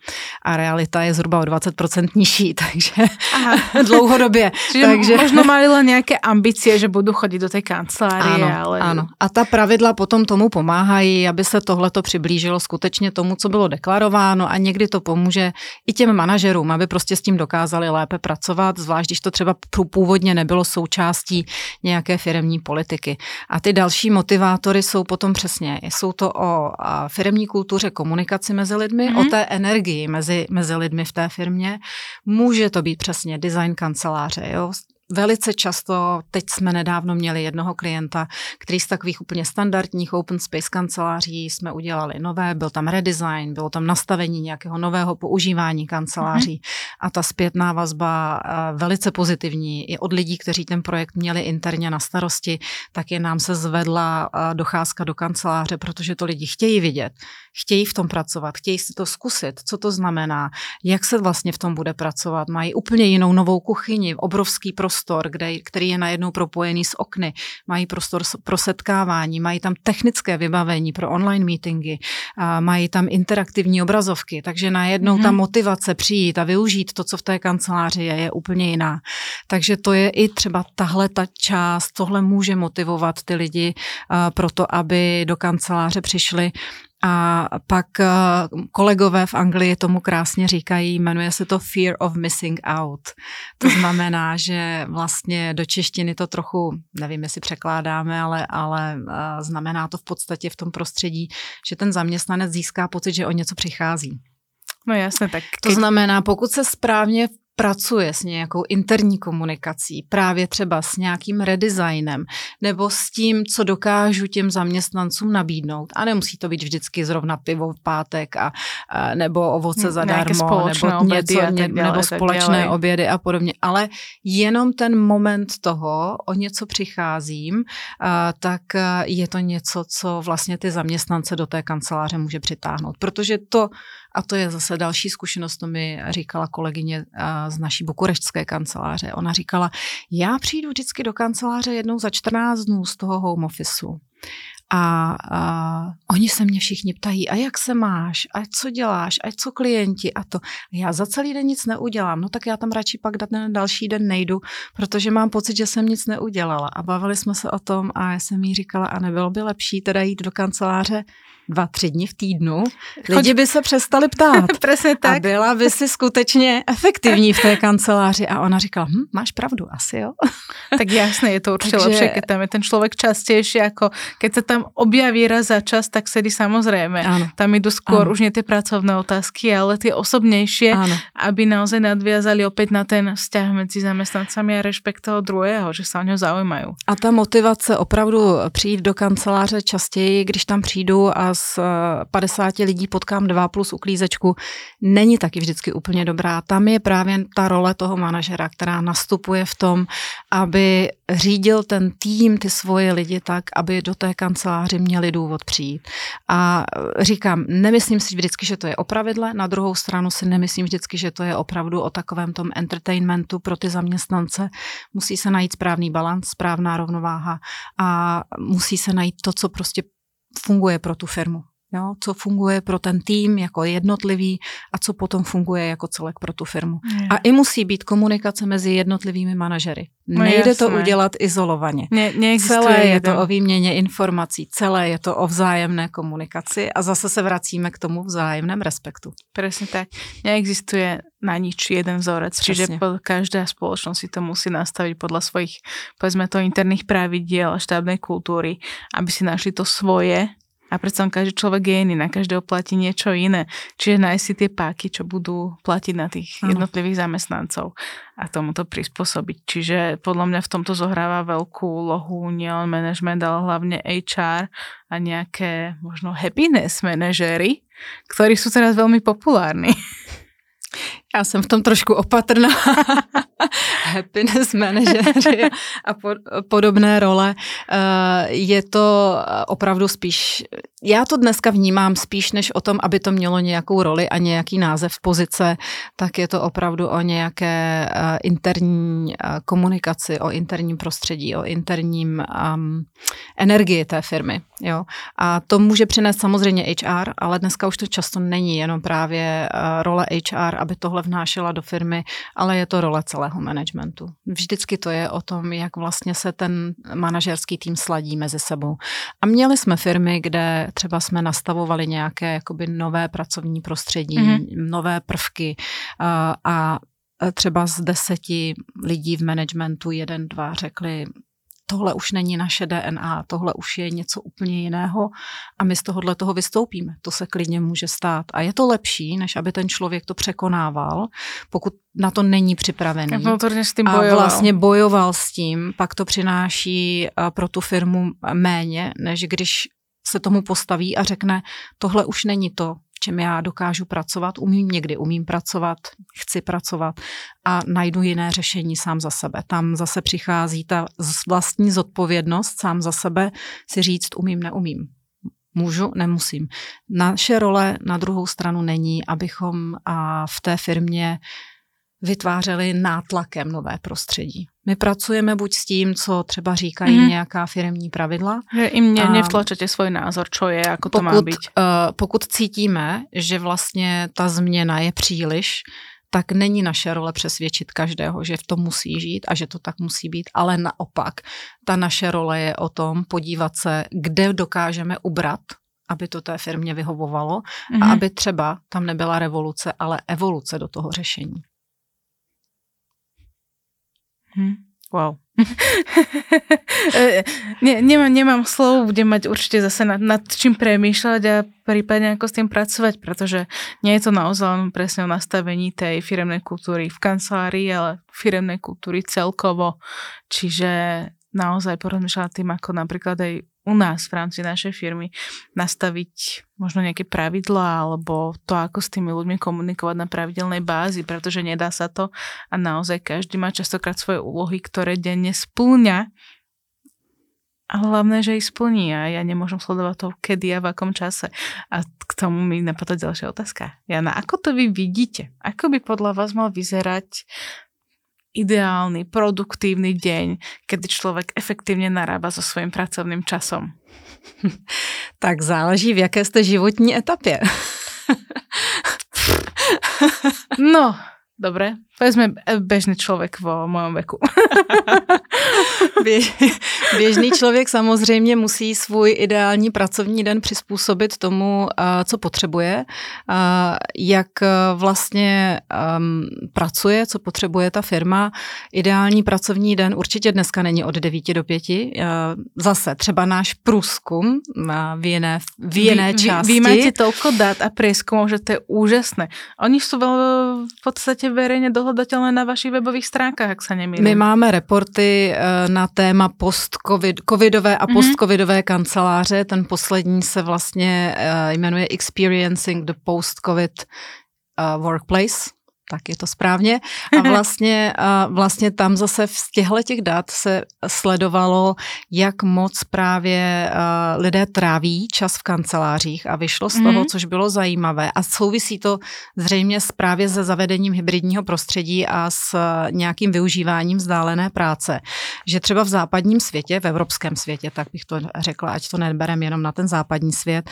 A realita je zhruba o 20% nižší, takže Aha. dlouhodobě. Čiže takže... možno mali len nejaké ambície, že budú chodiť do tej kancelárie, Ano, ale... ano. A ta pravidla potom tomu pomáhají, aby se tohleto přiblížilo skutečně tomu, co bylo deklarováno a někdy to pomůže i těm manažerům, aby prostě s tím dokázali lépe pracovat, zvlášť když to třeba původně nebylo součástí nějaké firemní politiky. A ty další motivátory jsou potom přesně, jsou to o a, firemní kultuře, komunikaci mezi lidmi, Mhm. mm-hmm. o té energii mezi, mezi lidmi v té firmě. Může to být přesně design kanceláře, jo? Velice často, teď jsme nedávno měli jednoho klienta, který z takových úplně standardních open space kanceláří jsme udělali nové, byl tam redesign, bylo tam nastavení nějakého nového používání kanceláří mm-hmm. a ta zpětná vazba uh, velice pozitivní. I od lidí, kteří ten projekt měli interně na starosti, tak je nám se zvedla uh, docházka do kanceláře, protože to lidi chtějí vidět, chtějí v tom pracovat, chtějí si to zkusit, co to znamená, jak se vlastně v tom bude pracovat, mají úplně jinou novou kuchyni, obrovský prostor, kde, který je najednou propojený s okny, mají prostor pro setkávání, mají tam technické vybavení pro online meetingy, a mají tam interaktivní obrazovky, takže najednou mm-hmm. ta motivace přijít a využít to, co v té kanceláři je, je úplně jiná. Takže to je i třeba tahle ta část, tohle může motivovat ty lidi pro to, aby do kanceláře přišli A pak uh, kolegové v Anglii tomu krásně říkají, jmenuje se to fear of missing out. To znamená, že vlastně do češtiny to trochu, nevím, jestli překládáme, ale, ale uh, znamená to v podstatě v tom prostředí, že ten zaměstnanec získá pocit, že o něco přichází. No jasně, tak... To znamená, pokud se správně pracuje s nějakou interní komunikací, právě třeba s nějakým redesignem, nebo s tím, co dokážu těm zaměstnancům nabídnout. A nemusí to být vždycky zrovna pivo v pátek a, a nebo ovoce zadarmo, nebo něco, ně, dále, nebo společné obědy a podobně. Ale jenom ten moment toho, o něco přicházím, a, tak je to něco, co vlastně ty zaměstnance do té kanceláře může přitáhnout. Protože to a to je zase další zkušenost, to mi říkala kolegyně z naší bukureštské kanceláře. Ona říkala, já přijdu vždycky do kanceláře jednou za 14 dnů z toho home officeu. A, a oni se mě všichni ptají, a jak se máš, a co děláš, a co klienti a to. Já za celý den nic neudělám, no tak já tam radši pak ten další den nejdu, protože mám pocit, že jsem nic neudělala. A bavili jsme se o tom a já jsem jí říkala, a nebylo by lepší teda jít do kanceláře dva, tři dny v týdnu, lidi by se přestali ptát. Přesně tak. A byla by si skutečně efektivní v té kanceláři. A ona říkala, hm, máš pravdu, asi jo. Tak jasné, je to určitě Takže... lepší, keď tam je ten člověk častější, jako keď se tam objaví raz za čas, tak sedí samozřejmě. Ano. Tam jdou skôr ano. už nie ty pracovné otázky, ale ty osobnější, ano. aby naozaj nadviazali opět na ten vzťah mezi zaměstnancami a respekt toho druhého, že se o něho zaujímají. A ta motivace opravdu přijít do kanceláře častěji, když tam přijdu a z 50 eh, lidí potkám dva plus uklízečku, není taky vždycky úplně dobrá. Tam je právě ta role toho manažera, která nastupuje v tom, aby řídil ten tým, ty svoje lidi tak, aby do té kanceláři měli důvod přijít. A říkám, nemyslím si vždycky, že to je o pravidle, na druhou stranu si nemyslím vždycky, že to je opravdu o takovém tom entertainmentu pro ty zaměstnance. Musí se najít správný balans, správná rovnováha a musí se najít to, co prostě funguje pro tu firmu. Jo, co funguje pro ten tým jako jednotlivý a co potom funguje jako celek pro tu firmu. Je. A i musí být komunikace mezi jednotlivými manažery. No Nejde jasné. to udělat izolovaně. Ne, celé je to o výměně informací, celé je to o vzájemné komunikaci a zase se vracíme k tomu vzájemném respektu. Přesně tak. Neexistuje na nič jeden vzorec, čiže každá spoločnosť si to musí nastaviť podľa svojich, povedzme to, interných pravidiel a štábnej kultúry, aby si našli to svoje a predsa každý človek je iný, na každého platí niečo iné. Čiže nájsť si tie páky, čo budú platiť na tých ano. jednotlivých zamestnancov a tomu to prispôsobiť. Čiže podľa mňa v tomto zohráva veľkú úlohu nielen management, ale hlavne HR a nejaké možno happiness manažery, ktorí sú teraz veľmi populárni. Já jsem v tom trošku opatrná. Happiness manažeři a podobné role. Eh, je to opravdu spíš, já to dneska vnímám spíš než o tom, aby to mělo nějakou roli a nějaký název pozice, tak je to opravdu o nějaké eh, interní eh, komunikaci, o interním prostředí, o interním um, energii té firmy. Jo? A to může přinést samozřejmě HR, ale dneska už to často není jenom právě role HR, aby tohle vnášela do firmy, ale je to role celého managementu. Vždycky to je o tom, jak vlastně se ten manažerský tým sladí mezi sebou. A měli jsme firmy, kde třeba jsme nastavovali nějaké jakoby nové pracovní prostředí, mm-hmm. nové prvky a, a třeba z deseti lidí v managementu jeden, dva řekli, tohle už není naše DNA, tohle už je něco úplně jiného a my z tohohle toho vystoupíme. To se klidně může stát. A je to lepší, než aby ten člověk to překonával, pokud na to není připravený. S tím bojoval. A vlastně bojoval s tím, pak to přináší pro tu firmu méně, než když se tomu postaví a řekne, tohle už není to, čem já dokážu pracovat, umím někdy, umím pracovat, chci pracovat a najdu jiné řešení sám za sebe. Tam zase přichází ta vlastní zodpovědnost sám za sebe si říct, umím, neumím. Můžu, nemusím. Naše role na druhou stranu není, abychom a v té firmě vytvářeli nátlakem nové prostředí. My pracujeme buď s tím, co třeba říkají mm. nějaká firmní pravidla. Že im ne, nevtlačete svůj názor, čo je, jako to má být. Uh, pokud cítíme, že vlastně ta změna je příliš, tak není naše role přesvědčit každého, že v tom musí žít a že to tak musí být, ale naopak, ta naše role je o tom podívat se, kde dokážeme ubrat aby to té firmě vyhovovalo mm-hmm. a aby třeba tam nebyla revoluce, ale evoluce do toho řešení. Hmm. Wow. ne, nemám, nemám slov, budem mať určite zase nad, nad čím premýšľať a prípadne ako s tým pracovať, pretože nie je to naozaj len presne o nastavení tej firemnej kultúry v kancelárii, ale firemnej kultúry celkovo. Čiže naozaj porozmýšľať tým, ako napríklad aj u nás v rámci našej firmy nastaviť možno nejaké pravidlá alebo to, ako s tými ľuďmi komunikovať na pravidelnej bázi, pretože nedá sa to a naozaj každý má častokrát svoje úlohy, ktoré denne splňa a hlavné, že ich splní a ja nemôžem sledovať to, kedy a v akom čase. A k tomu mi napadá ďalšia otázka. Jana, ako to vy vidíte? Ako by podľa vás mal vyzerať ideálny, produktívny deň, kedy člověk efektivně narába so svým pracovným časom? Tak záleží, v jaké jste životní etapě. no, dobré. Povedzme bežný člověk vo mojom veku. Běžný člověk samozřejmě musí svůj ideální pracovní den přizpůsobit tomu, co potřebuje, jak vlastně pracuje, co potřebuje ta firma. Ideální pracovní den určitě dneska není od 9 do 5. Zase třeba náš průzkum v jiné, v jiné vy, části. Vy, vy máte tolko dat a prieskumov, že to je úžasné. Oni jsou v podstatě verejně dohledatelné na vašich webových stránkách, jak se nemýlím. My máme reporty eh, na téma post-covid, covidové a mhm. post-covidové kanceláře. Ten poslední se vlastně eh, jmenuje Experiencing the Post-Covid eh, Workplace tak je to správně. A vlastně, a vlastně tam zase z těchto těch dat se sledovalo, jak moc právě lidé tráví čas v kancelářích a vyšlo z toho, mm-hmm. což bylo zajímavé. A souvisí to zřejmě s právě se zavedením hybridního prostředí a s nějakým využíváním vzdálené práce. Že třeba v západním světě, v evropském světě, tak bych to řekla, ať to neberem jenom na ten západní svět,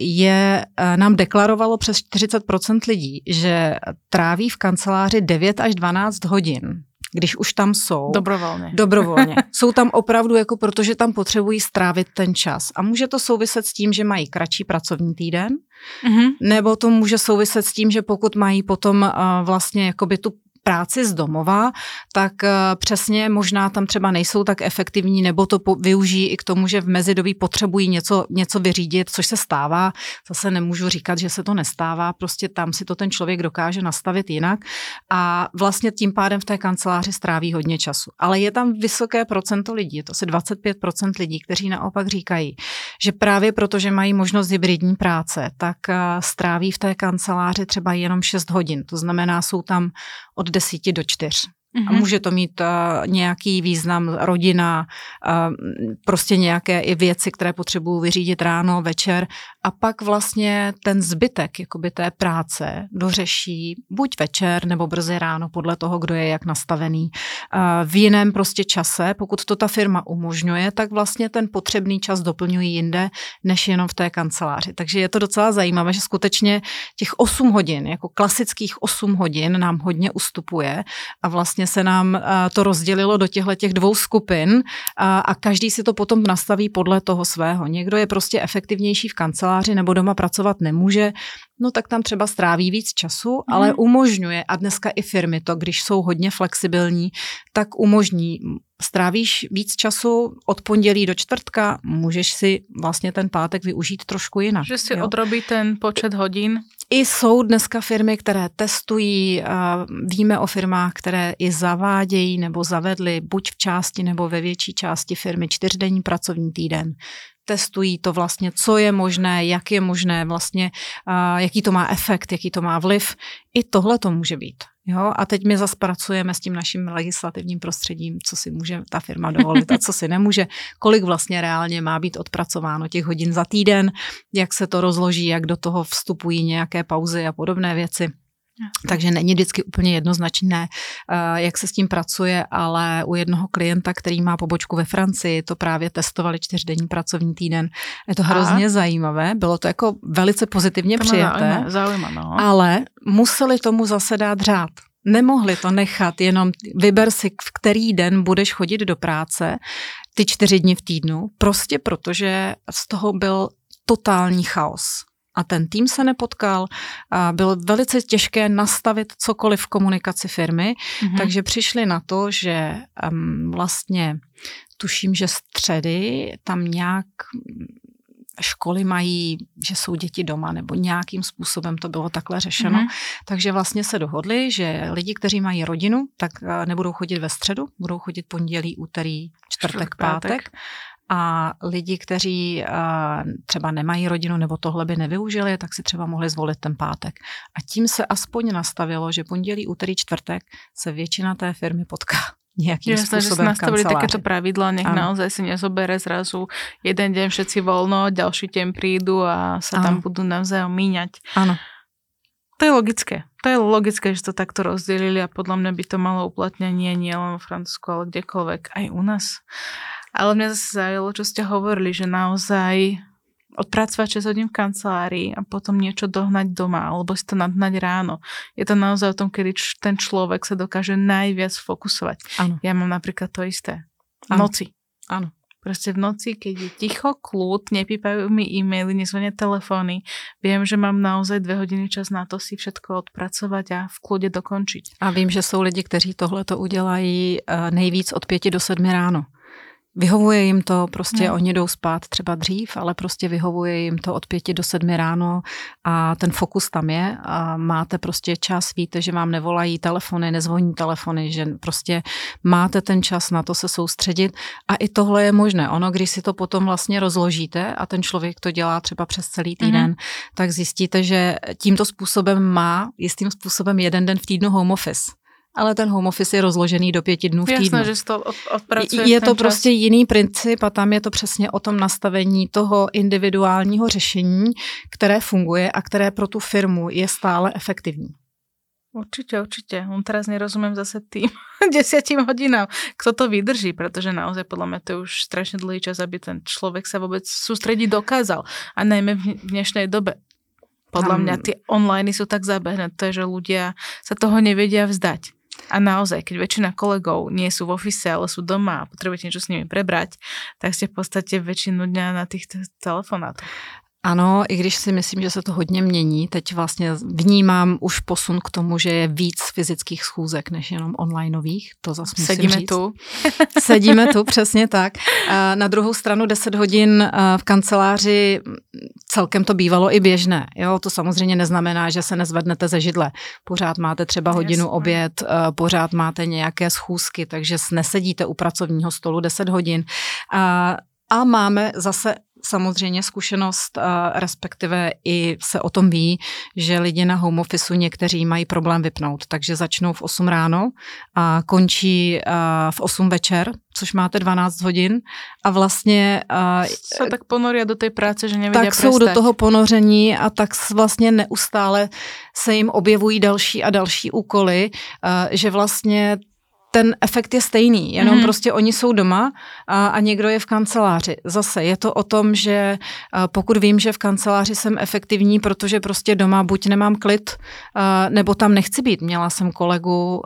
je, nám deklarovalo přes 40% lidí, že tráví tráví v kanceláři 9 až 12 hodin když už tam jsou. Dobrovolně. Dobrovolně. jsou tam opravdu, jako protože tam potřebují strávit ten čas. A může to souviset s tím, že mají kratší pracovní týden, mm-hmm. nebo to může souviset s tím, že pokud mají potom uh, vlastně jakoby tu práci z domova, tak eh, přesně možná tam třeba nejsou tak efektivní, nebo to využijí i k tomu, že v mezidobí potřebují něco, něco vyřídit, což se stává. Zase nemůžu říkat, že se to nestává, prostě tam si to ten člověk dokáže nastavit jinak a vlastně tím pádem v té kanceláři stráví hodně času. Ale je tam vysoké procento lidí, je to asi 25% lidí, kteří naopak říkají, že právě protože mají možnost hybridní práce, tak eh, stráví v té kanceláři třeba jenom 6 hodin. To znamená, jsou tam od desíti do čtyř. Mm-hmm. A mhm. může to mít uh, nějaký význam, rodina, uh, prostě nějaké i věci, které potřebuju vyřídit ráno, večer. A pak vlastně ten zbytek jakoby té práce dořeší buď večer nebo brzy ráno, podle toho, kdo je jak nastavený. V jiném prostě čase, pokud to ta firma umožňuje, tak vlastně ten potřebný čas doplňují jinde, než jenom v té kanceláři. Takže je to docela zajímavé, že skutečně těch 8 hodin, jako klasických 8 hodin nám hodně ustupuje a vlastně se nám to rozdělilo do těchto těch dvou skupin a každý si to potom nastaví podle toho svého. Někdo je prostě efektivnější v kanceláři nebo doma pracovat nemůže, no tak tam třeba stráví víc času, mm. ale umožňuje, a dneska i firmy to, když jsou hodně flexibilní, tak umožní strávíš víc času od pondělí do čtvrtka, můžeš si vlastně ten pátek využít trošku jinak. Že si jo? odrobí ten počet hodin. I jsou dneska firmy, které testují, víme o firmách, které i zavádějí nebo zavedly buď v části nebo ve větší části firmy čtyřdenní pracovní týden, testují to vlastně, co je možné, jak je možné vlastně, jaký to má efekt, jaký to má vliv. I tohle to může být. Jo? A teď my zase pracujeme s tím naším legislativním prostředím, co si může ta firma dovolit a co si nemůže, kolik vlastně reálně má být odpracováno těch hodin za týden, jak se to rozloží, jak do toho vstupují nějaké pauzy a podobné věci. Takže není vždycky úplně jednoznačné, eh, jak se s tím pracuje, ale u jednoho klienta, který má pobočku ve Francii, to právě testovali čtyřdenní pracovní týden. Je to hrozně a? zajímavé, bylo to jako velice pozitivně to přijaté, zaujíma, no. ale museli tomu zase dát řád. Nemohli to nechat, jenom vyber si, v který den budeš chodit do práce, ty čtyři dny v týdnu, prostě protože z toho byl totální chaos a ten tým se nepotkal. A bylo velice těžké nastavit cokoliv v komunikaci firmy, mm-hmm. takže přišli na to, že um, vlastně tuším, že středy tam nějak školy mají, že jsou děti doma, nebo nějakým způsobem to bylo takhle řešeno. Mm-hmm. Takže vlastně se dohodli, že lidi, kteří mají rodinu, tak eh, nebudou chodit ve středu, budou chodit pondělí, úterý, čtvrtek, pátek. pátek. A lidi, kteří uh, třeba nemají rodinu nebo tohle by nevyužili, tak si třeba mohli zvolit ten pátek. A tím se aspoň nastavilo, že pondělí, úterý, čtvrtek se většina té firmy potká nejakým Jasne, spôsobom že nastavili takéto pravidla, nech ano. naozaj si nezobere zrazu jeden deň všetci voľno, ďalší deň prídu a sa ano. tam budú navzájom míňať. Áno. To je logické. To je logické, že to takto rozdelili a podľa mňa by to malo uplatnenie nie len v Francúzsku, ale kdekoľvek, aj u nás. Ale mňa zase zaujalo, čo ste hovorili, že naozaj odpracovať 6 hodín v kancelárii a potom niečo dohnať doma, alebo si to nadhnať ráno. Je to naozaj o tom, kedy ten človek sa dokáže najviac fokusovať. Ano. Ja mám napríklad to isté. V ano. noci. Áno. Proste v noci, keď je ticho, kľud, nepípajú mi e-maily, nezvonia telefóny, viem, že mám naozaj dve hodiny čas na to si všetko odpracovať a v kľude dokončiť. A vím, že jsou lidi, kteří tohle to udělají eh, nejvíc od pěti do sedmi ráno. Vyhovuje jim to, prostě no. oni jdou spát třeba dřív, ale prostě vyhovuje jim to od pěti do sedmi ráno a ten fokus tam je a máte prostě čas, víte, že vám nevolají telefony, nezvoní telefony, že prostě máte ten čas na to se soustředit a i tohle je možné. Ono, když si to potom vlastně rozložíte a ten člověk to dělá třeba přes celý týden, mm-hmm. tak zjistíte, že tímto způsobem má jistým způsobem jeden den v týdnu home office ale ten home office je rozložený do pěti dnů v týdnu. Jasné, že to Je to čas. prostě jiný princip a tam je to přesně o tom nastavení toho individuálního řešení, které funguje a které pro tu firmu je stále efektivní. Určite, určite. On teraz nerozumiem zase tým desiatím hodinám. Kto to vydrží, pretože naozaj podľa mňa to je už strašne dlhý čas, aby ten človek sa vôbec sústrediť dokázal. A najmä v dnešnej dobe. Podľa mňa tie online sú tak zabehnuté, že ľudia sa toho nevedia vzdať. A naozaj, keď väčšina kolegov nie sú v ofise, ale sú doma a potrebujete niečo s nimi prebrať, tak ste v podstate väčšinu dňa na tých telefonátoch. Ano, i když si myslím, že se to hodně mění, teď vlastně vnímám už posun k tomu, že je víc fyzických schůzek než jenom onlineových, to zase musím Sedíme říct. tu. Sedíme tu, přesně tak. Na druhou stranu 10 hodin v kanceláři celkem to bývalo i běžné. Jo, to samozřejmě neznamená, že se nezvednete ze židle. Pořád máte třeba hodinu Jasně. oběd, pořád máte nějaké schůzky, takže nesedíte u pracovního stolu 10 hodin. A, a máme zase samozřejmě zkušenost, respektive i se o tom ví, že lidi na home officeu někteří mají problém vypnout, takže začnou v 8 ráno a končí v 8 večer, což máte 12 hodin. A vlastně... Se tak ponorí do té práce, že nevědí Tak jsou do toho ponoření a tak vlastně neustále se jim objevují další a další úkoly, že vlastně ten efekt je stejný, jenom mm. prostě oni jsou doma a, a někdo je v kanceláři. Zase je to o tom, že pokud vím, že v kanceláři jsem efektivní, protože prostě doma buď nemám klid, nebo tam nechci být. Měla jsem kolegu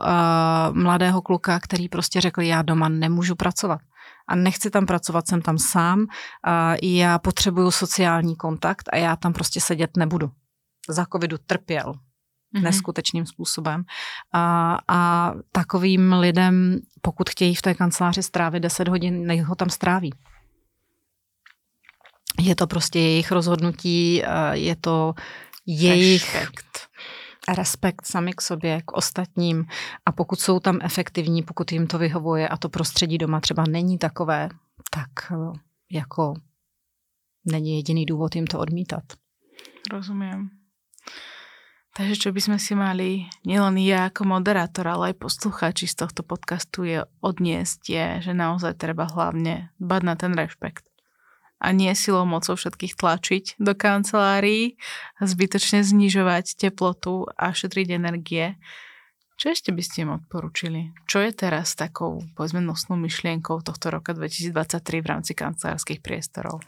mladého kluka, který prostě řekl, já doma nemůžu pracovat a nechci tam pracovat, jsem tam sám, a já potřebuju sociální kontakt a já tam prostě sedět nebudu. Za covidu trpěl, mm-hmm. neskutečným způsobem. A, a takovým lidem, pokud chtějí v té kanceláři strávit 10 hodin, nech ho tam stráví. Je to prostě jejich rozhodnutí, je to jejich respekt. respekt sami k sobě, k ostatním a pokud jsou tam efektivní, pokud jim to vyhovuje a to prostředí doma třeba není takové, tak eh, jako není jediný důvod jim to odmítat. Rozumím. Takže čo by sme si mali, nielen ja ako moderátor, ale aj poslucháči z tohto podcastu je odniesť je, že naozaj treba hlavne dbať na ten rešpekt. A nie silou mocou všetkých tlačiť do kancelárií, zbytočne znižovať teplotu a šetriť energie. Čo ešte by ste im odporučili? Čo je teraz takou, povedzme, nosnou myšlienkou tohto roka 2023 v rámci kancelárských priestorov?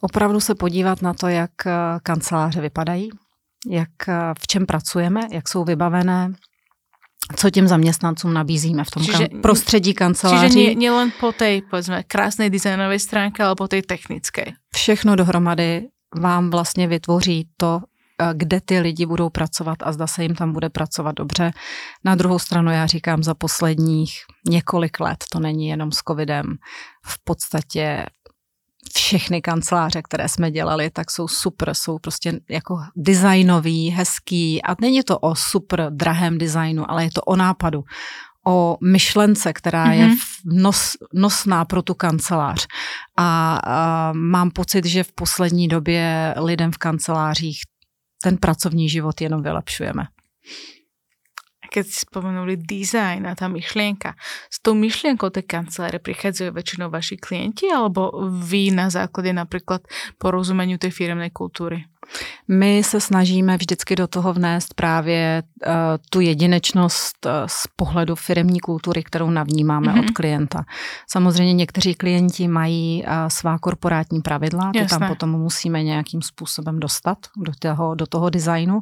Opravdu se podívat na to, jak kanceláře vypadají, jak, v čem pracujeme, jak jsou vybavené, co těm zaměstnancům nabízíme v tom čiže, kan- prostředí kanceláří. Čiže nie, len po té, povedzme, krásné designové stránce, ale po té technické. Všechno dohromady vám vlastně vytvoří to, eh, kde ty lidi budou pracovat a zda se jim tam bude pracovat dobře. Na druhou stranu já říkám za posledních několik let, to není jenom s covidem, v podstatě všechny kanceláře, které jsme dělali, tak jsou super, jsou prostě jako designový, hezký a není to o super drahém designu, ale je to o nápadu, o myšlence, která mm-hmm. je mhm. nos, nosná pro tu kancelář. A, a mám pocit, že v poslední době lidem v kancelářích ten pracovní život jenom vylepšujeme keď si spomenuli design a tá myšlienka, s tou myšlienkou tej kancelárie prichádzajú väčšinou vaši klienti alebo vy na základe napríklad porozumeniu tej firmnej kultúry? My se snažíme vždycky do toho vnést právě uh, tu jedinečnost uh, z pohledu firmní kultury, kterou navnímáme mm-hmm. od klienta. Samozřejmě někteří klienti mají uh, svá korporátní pravidla, ty tam potom musíme nějakým způsobem dostat do toho, do toho designu,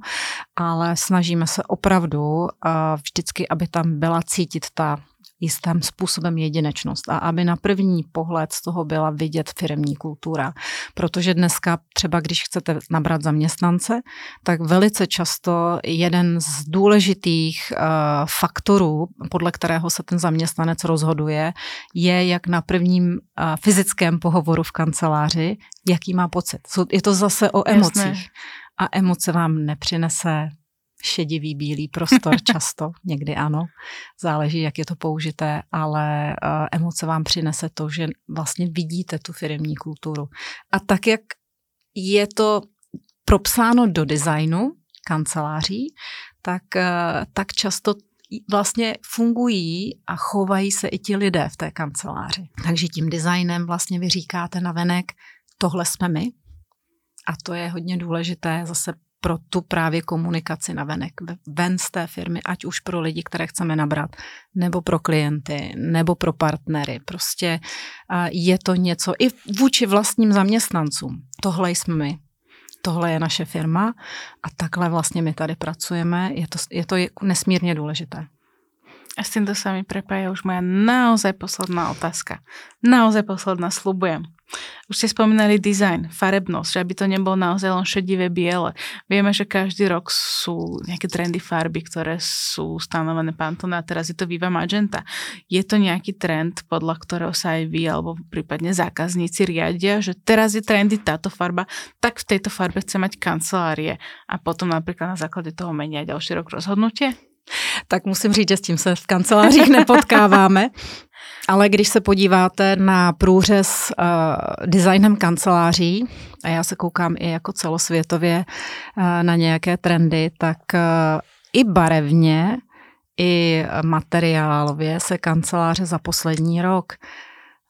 ale snažíme se opravdu vždycky, aby tam byla cítit ta jistým způsobem jedinečnost a aby na první pohled z toho byla vidět firmní kultura. Protože dneska třeba, když chcete nabrat zaměstnance, tak velice často jeden z důležitých uh, faktorů, podle kterého se ten zaměstnanec rozhoduje, je jak na prvním uh, fyzickém pohovoru v kanceláři, jaký má pocit. Je to zase o emocích. Jasné. A emoce vám nepřinese šedivý bílý prostor často, někdy ano, záleží, jak je to použité, ale uh, emoce vám přinese to, že vlastně vidíte tu firmní kulturu. A tak, jak je to propsáno do designu kanceláří, tak, uh, tak často vlastně fungují a chovají se i ti lidé v té kanceláři. Takže tím designem vlastně vy říkáte na venek, tohle jsme my, a to je hodně důležité zase pro tu právě komunikaci na venek, ven z té firmy, ať už pro lidi, které chceme nabrat, nebo pro klienty, nebo pro partnery. Prostě je to něco i vůči vlastním zaměstnancům. Tohle jsme my, tohle je naše firma a takhle vlastně my tady pracujeme. Je to, je to nesmírně důležité. A s týmto sa mi prepája už moja naozaj posledná otázka. Naozaj posledná, slubujem. Už ste spomínali design, farebnosť, že aby to nebolo naozaj len šedivé biele. Vieme, že každý rok sú nejaké trendy farby, ktoré sú stanovené Pantone a teraz je to Viva Magenta. Je to nejaký trend, podľa ktorého sa aj vy alebo prípadne zákazníci riadia, že teraz je trendy táto farba, tak v tejto farbe chce mať kancelárie a potom napríklad na základe toho menia ďalší rok rozhodnutie? Tak musím říct, že s tím se v kancelářích nepotkáváme. Ale když se podíváte na průřez uh, designem kanceláří, a já se koukám i jako celosvětově uh, na nějaké trendy, tak uh, i barevně, i materiálově se kanceláře za poslední rok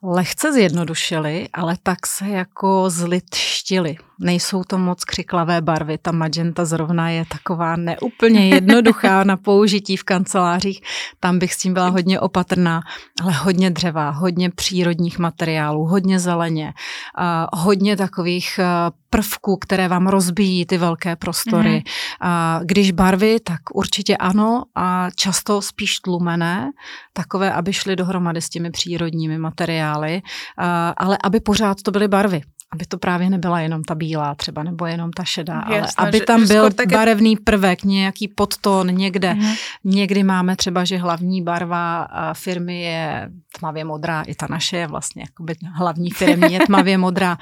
lehce zjednodušili, ale tak se jako zlitštili. Nejsou to moc křiklavé barvy, ta magenta zrovna je taková neúplně jednoduchá na použití v kancelářích, tam bych s tím byla hodně opatrná, ale hodně dřeva, hodně přírodních materiálů, hodně zeleně, hodně takových prvků, které vám rozbíjí ty velké prostory. Mm. A když barvy, tak určitě ano a často spíš tlumené, takové, aby šly dohromady s těmi přírodními materiály, ale aby pořád to byly barvy aby to právě nebyla jenom ta bílá třeba, nebo jenom ta šedá, Jasné, ale aby tam že, byl že barevný prvek, nějaký podton někde. Mm-hmm. Někdy máme třeba, že hlavní barva firmy je tmavě modrá, i ta naše je vlastně jakoby hlavní firmy je tmavě modrá.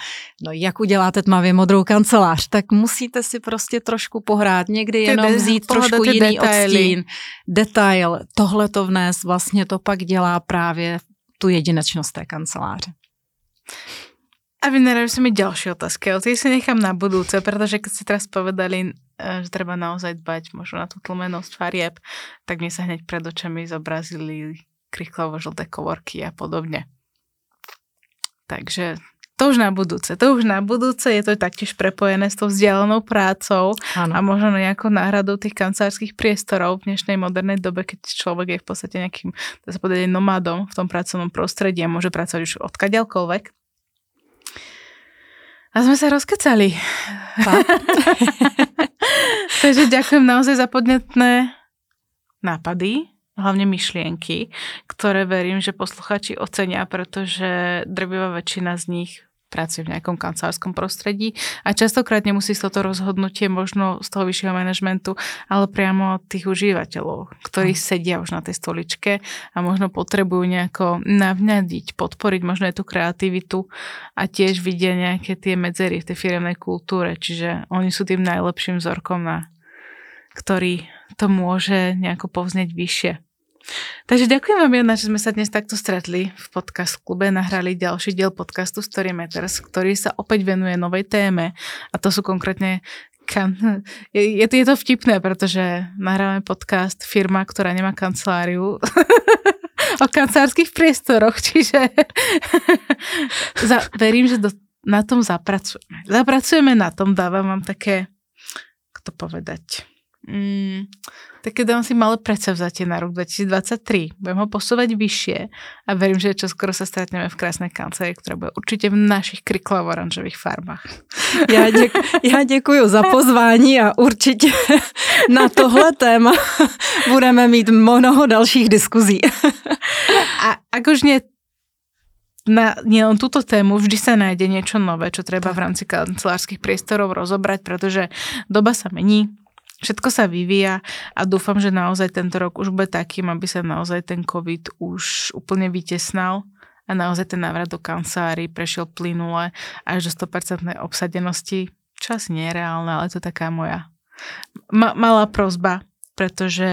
No jak uděláte tmavě modrou kancelář, tak musíte si prostě trošku pohrát, někdy jenom vzít trošku jiný detaily. odstín, detail, tohle to vnést, vlastně to pak dělá právě tu jedinečnost té kanceláře. A vynerajú sa mi ďalšie otázky, ale tie si nechám na budúce, pretože keď ste teraz povedali, e, že treba naozaj dbať možno na tú tlmenosť farieb, tak mi sa hneď pred očami zobrazili krychlovo žlté kovorky a podobne. Takže to už na budúce, to už na budúce, je to taktiež prepojené s tou vzdialenou prácou ano. a možno nejakou náhradou tých kancelárských priestorov v dnešnej modernej dobe, keď človek je v podstate nejakým, dá sa povedať, nomádom v tom pracovnom prostredí a môže pracovať už odkaďalkoľvek a sme sa rozkecali. Takže ďakujem naozaj za podnetné nápady hlavne myšlienky, ktoré verím, že posluchači ocenia, pretože drvivá väčšina z nich pracuje v nejakom kancelárskom prostredí a častokrát nemusí sa to rozhodnutie možno z toho vyššieho manažmentu, ale priamo od tých užívateľov, ktorí mm. sedia už na tej stoličke a možno potrebujú nejako navňadiť, podporiť možno aj tú kreativitu a tiež vidia nejaké tie medzery v tej firemnej kultúre, čiže oni sú tým najlepším vzorkom, na ktorý to môže nejako povznieť vyššie. Takže ďakujem vám, Jana, že sme sa dnes takto stretli v podcast klube, nahrali ďalší diel podcastu Story Matters, ktorý sa opäť venuje novej téme a to sú konkrétne kan- je, je, je to vtipné, pretože nahrávame podcast firma, ktorá nemá kanceláriu o kancelárských priestoroch, čiže verím, že do, na tom zapracujeme. Zapracujeme na tom, dávam vám také, ako to povedať, mm, také dám si malé predsavzatie na rok 2023. Budem ho posúvať vyššie a verím, že čo skoro sa stretneme v krásnej kancelárii, ktorá bude určite v našich kryklavo-oranžových farbách. Já, děk, já děkuji za pozvání a určitě na tohle téma budeme mít mnoho dalších diskuzí. A ak už nie na nielen túto tému vždy sa nájde niečo nové, čo treba v rámci kancelárskych priestorov rozobrať, pretože doba sa mení, Všetko sa vyvíja a dúfam, že naozaj tento rok už bude takým, aby sa naozaj ten COVID už úplne vytesnal a naozaj ten návrat do kancelárii prešiel plynule až do 100% obsadenosti. Čas nie je reálne, ale to je taká moja ma- malá prozba, pretože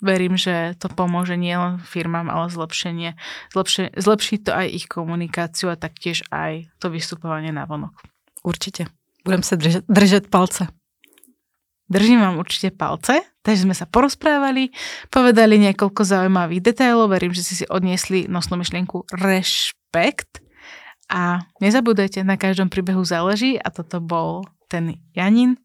verím, že to pomôže nielen firmám, ale zlepšenie, zlepšie, zlepší to aj ich komunikáciu a taktiež aj to vystupovanie na vonok. Určite. Budem sa držet, držet palce. Držím vám určite palce, takže sme sa porozprávali, povedali niekoľko zaujímavých detailov, verím, že si si odniesli nosnú myšlienku rešpekt a nezabudajte, na každom príbehu záleží a toto bol ten Janin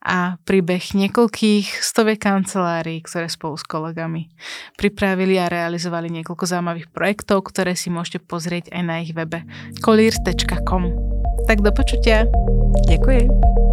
a príbeh niekoľkých stovek kancelárií, ktoré spolu s kolegami pripravili a realizovali niekoľko zaujímavých projektov, ktoré si môžete pozrieť aj na ich webe colliers.com. Tak do počutia. Ďakujem.